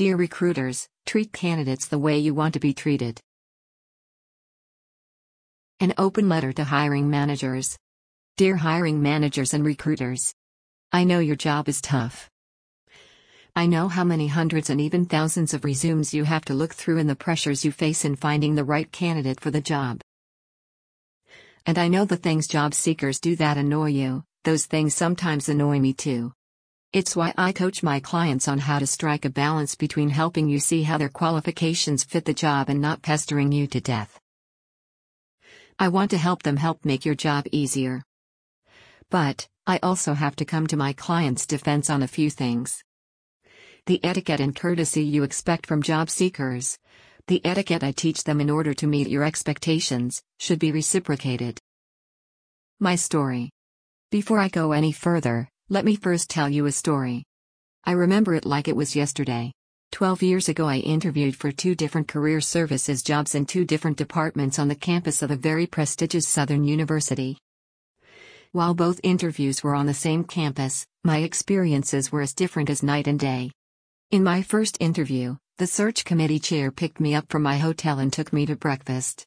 Dear recruiters, treat candidates the way you want to be treated. An open letter to hiring managers. Dear hiring managers and recruiters, I know your job is tough. I know how many hundreds and even thousands of resumes you have to look through and the pressures you face in finding the right candidate for the job. And I know the things job seekers do that annoy you, those things sometimes annoy me too. It's why I coach my clients on how to strike a balance between helping you see how their qualifications fit the job and not pestering you to death. I want to help them help make your job easier. But, I also have to come to my client's defense on a few things. The etiquette and courtesy you expect from job seekers, the etiquette I teach them in order to meet your expectations, should be reciprocated. My story. Before I go any further, let me first tell you a story. I remember it like it was yesterday. Twelve years ago, I interviewed for two different career services jobs in two different departments on the campus of a very prestigious Southern university. While both interviews were on the same campus, my experiences were as different as night and day. In my first interview, the search committee chair picked me up from my hotel and took me to breakfast.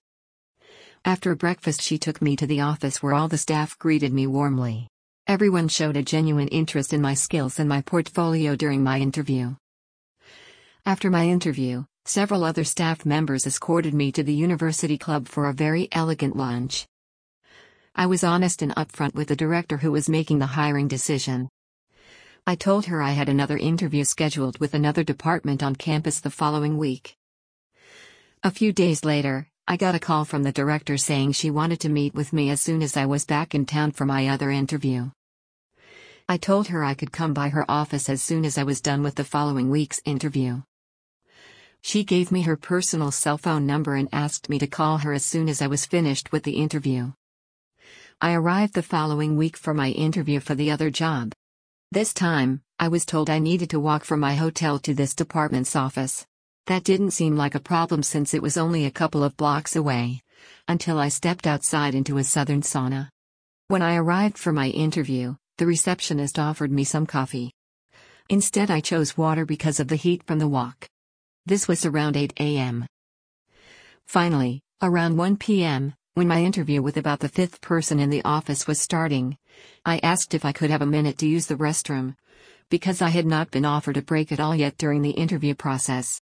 After breakfast, she took me to the office where all the staff greeted me warmly. Everyone showed a genuine interest in my skills and my portfolio during my interview. After my interview, several other staff members escorted me to the university club for a very elegant lunch. I was honest and upfront with the director who was making the hiring decision. I told her I had another interview scheduled with another department on campus the following week. A few days later, I got a call from the director saying she wanted to meet with me as soon as I was back in town for my other interview. I told her I could come by her office as soon as I was done with the following week's interview. She gave me her personal cell phone number and asked me to call her as soon as I was finished with the interview. I arrived the following week for my interview for the other job. This time, I was told I needed to walk from my hotel to this department's office. That didn't seem like a problem since it was only a couple of blocks away. Until I stepped outside into a southern sauna. When I arrived for my interview, the receptionist offered me some coffee. Instead, I chose water because of the heat from the walk. This was around 8 a.m. Finally, around 1 p.m., when my interview with about the fifth person in the office was starting, I asked if I could have a minute to use the restroom. Because I had not been offered a break at all yet during the interview process.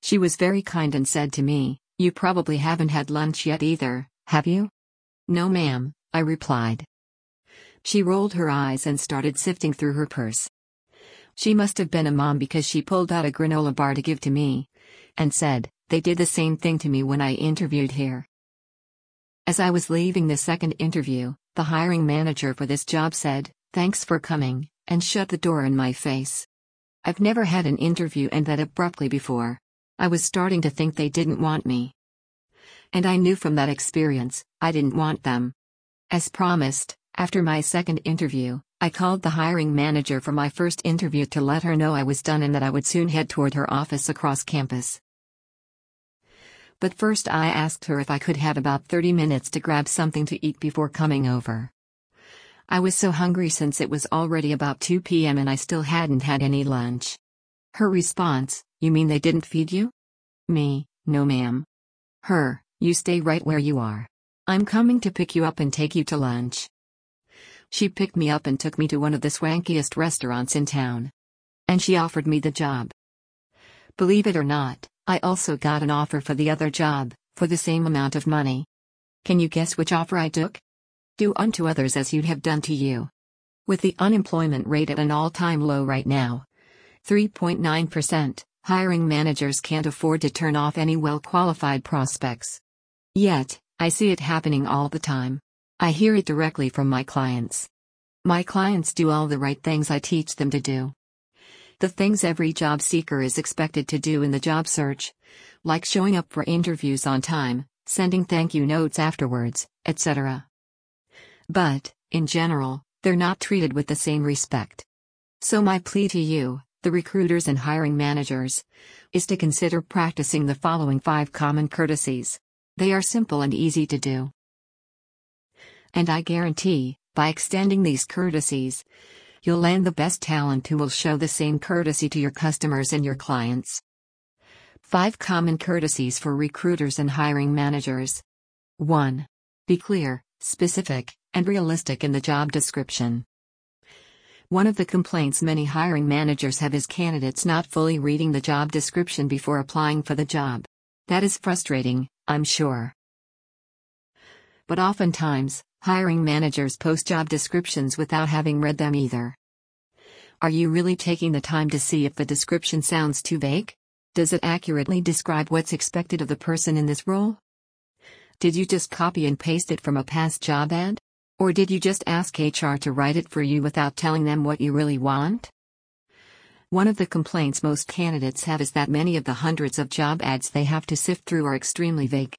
She was very kind and said to me, You probably haven't had lunch yet either, have you? No, ma'am, I replied. She rolled her eyes and started sifting through her purse. She must have been a mom because she pulled out a granola bar to give to me and said, They did the same thing to me when I interviewed here. As I was leaving the second interview, the hiring manager for this job said, Thanks for coming, and shut the door in my face. I've never had an interview end that abruptly before. I was starting to think they didn't want me. And I knew from that experience, I didn't want them. As promised, after my second interview, I called the hiring manager for my first interview to let her know I was done and that I would soon head toward her office across campus. But first, I asked her if I could have about 30 minutes to grab something to eat before coming over. I was so hungry since it was already about 2 p.m. and I still hadn't had any lunch. Her response, You mean they didn't feed you? Me, no ma'am. Her, You stay right where you are. I'm coming to pick you up and take you to lunch. She picked me up and took me to one of the swankiest restaurants in town. And she offered me the job. Believe it or not, I also got an offer for the other job, for the same amount of money. Can you guess which offer I took? Do unto others as you'd have done to you. With the unemployment rate at an all time low right now 3.9%, hiring managers can't afford to turn off any well qualified prospects. Yet, I see it happening all the time. I hear it directly from my clients. My clients do all the right things I teach them to do. The things every job seeker is expected to do in the job search, like showing up for interviews on time, sending thank you notes afterwards, etc. But, in general, they're not treated with the same respect. So, my plea to you, the recruiters and hiring managers, is to consider practicing the following five common courtesies. They are simple and easy to do. And I guarantee, by extending these courtesies, You'll land the best talent who will show the same courtesy to your customers and your clients. 5 Common Courtesies for Recruiters and Hiring Managers 1. Be clear, specific, and realistic in the job description. One of the complaints many hiring managers have is candidates not fully reading the job description before applying for the job. That is frustrating, I'm sure. But oftentimes, hiring managers post job descriptions without having read them either. Are you really taking the time to see if the description sounds too vague? Does it accurately describe what's expected of the person in this role? Did you just copy and paste it from a past job ad? Or did you just ask HR to write it for you without telling them what you really want? One of the complaints most candidates have is that many of the hundreds of job ads they have to sift through are extremely vague.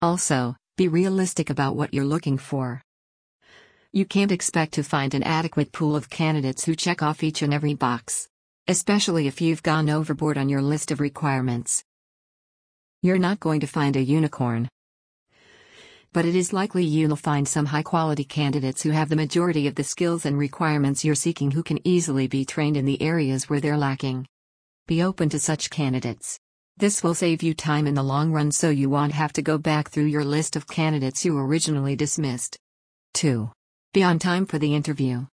Also, be realistic about what you're looking for. You can't expect to find an adequate pool of candidates who check off each and every box, especially if you've gone overboard on your list of requirements. You're not going to find a unicorn but it is likely you'll find some high quality candidates who have the majority of the skills and requirements you're seeking who can easily be trained in the areas where they're lacking. Be open to such candidates. This will save you time in the long run so you won't have to go back through your list of candidates you originally dismissed. 2. Be on time for the interview.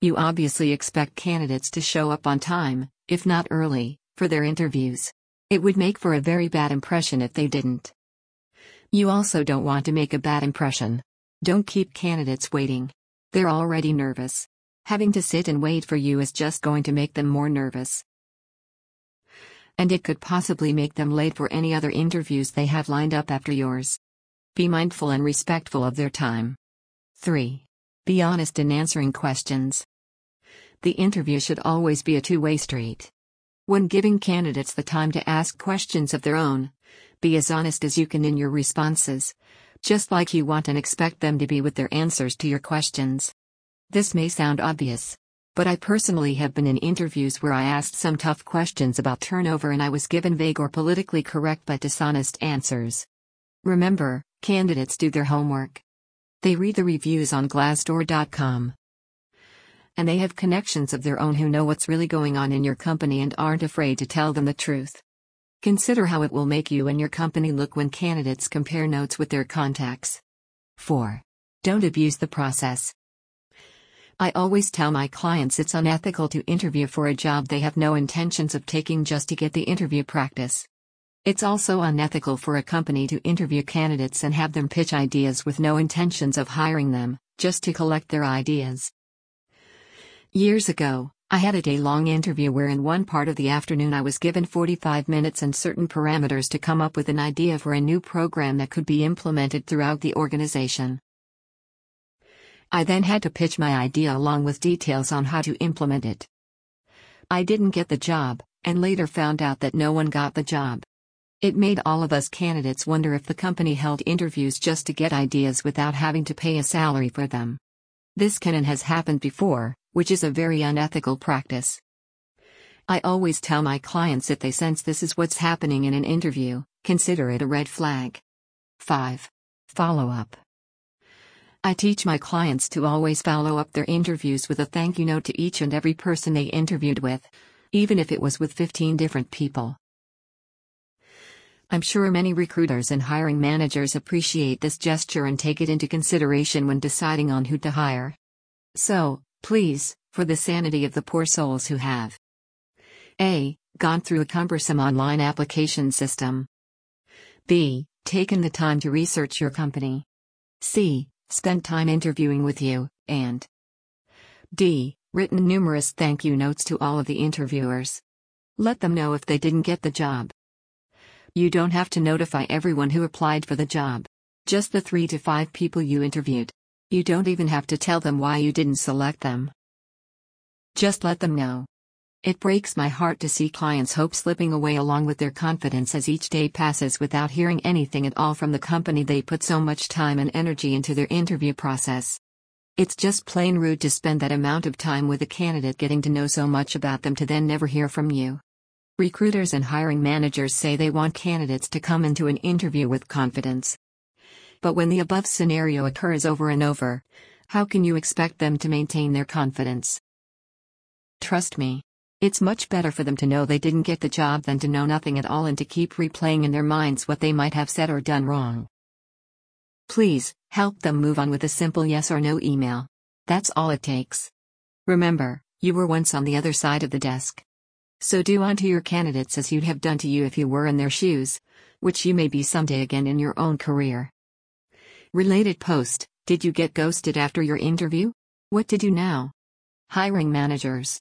You obviously expect candidates to show up on time, if not early, for their interviews. It would make for a very bad impression if they didn't. You also don't want to make a bad impression. Don't keep candidates waiting. They're already nervous. Having to sit and wait for you is just going to make them more nervous. And it could possibly make them late for any other interviews they have lined up after yours. Be mindful and respectful of their time. 3. Be honest in answering questions. The interview should always be a two way street. When giving candidates the time to ask questions of their own, be as honest as you can in your responses, just like you want and expect them to be with their answers to your questions. This may sound obvious, but I personally have been in interviews where I asked some tough questions about turnover and I was given vague or politically correct but dishonest answers. Remember, candidates do their homework. They read the reviews on Glassdoor.com. And they have connections of their own who know what's really going on in your company and aren't afraid to tell them the truth. Consider how it will make you and your company look when candidates compare notes with their contacts. 4. Don't abuse the process. I always tell my clients it's unethical to interview for a job they have no intentions of taking just to get the interview practice. It's also unethical for a company to interview candidates and have them pitch ideas with no intentions of hiring them, just to collect their ideas. Years ago, I had a day long interview where, in one part of the afternoon, I was given 45 minutes and certain parameters to come up with an idea for a new program that could be implemented throughout the organization. I then had to pitch my idea along with details on how to implement it. I didn't get the job, and later found out that no one got the job. It made all of us candidates wonder if the company held interviews just to get ideas without having to pay a salary for them. This can and has happened before, which is a very unethical practice. I always tell my clients if they sense this is what's happening in an interview, consider it a red flag. 5. Follow up. I teach my clients to always follow up their interviews with a thank you note to each and every person they interviewed with, even if it was with 15 different people. I'm sure many recruiters and hiring managers appreciate this gesture and take it into consideration when deciding on who to hire. So, Please, for the sanity of the poor souls who have A. Gone through a cumbersome online application system. B. Taken the time to research your company. C. Spent time interviewing with you, and D. Written numerous thank you notes to all of the interviewers. Let them know if they didn't get the job. You don't have to notify everyone who applied for the job. Just the three to five people you interviewed. You don't even have to tell them why you didn't select them. Just let them know. It breaks my heart to see clients' hope slipping away along with their confidence as each day passes without hearing anything at all from the company they put so much time and energy into their interview process. It's just plain rude to spend that amount of time with a candidate getting to know so much about them to then never hear from you. Recruiters and hiring managers say they want candidates to come into an interview with confidence. But when the above scenario occurs over and over, how can you expect them to maintain their confidence? Trust me. It's much better for them to know they didn't get the job than to know nothing at all and to keep replaying in their minds what they might have said or done wrong. Please, help them move on with a simple yes or no email. That's all it takes. Remember, you were once on the other side of the desk. So do unto your candidates as you'd have done to you if you were in their shoes, which you may be someday again in your own career. Related post Did you get ghosted after your interview? What did you now? Hiring managers.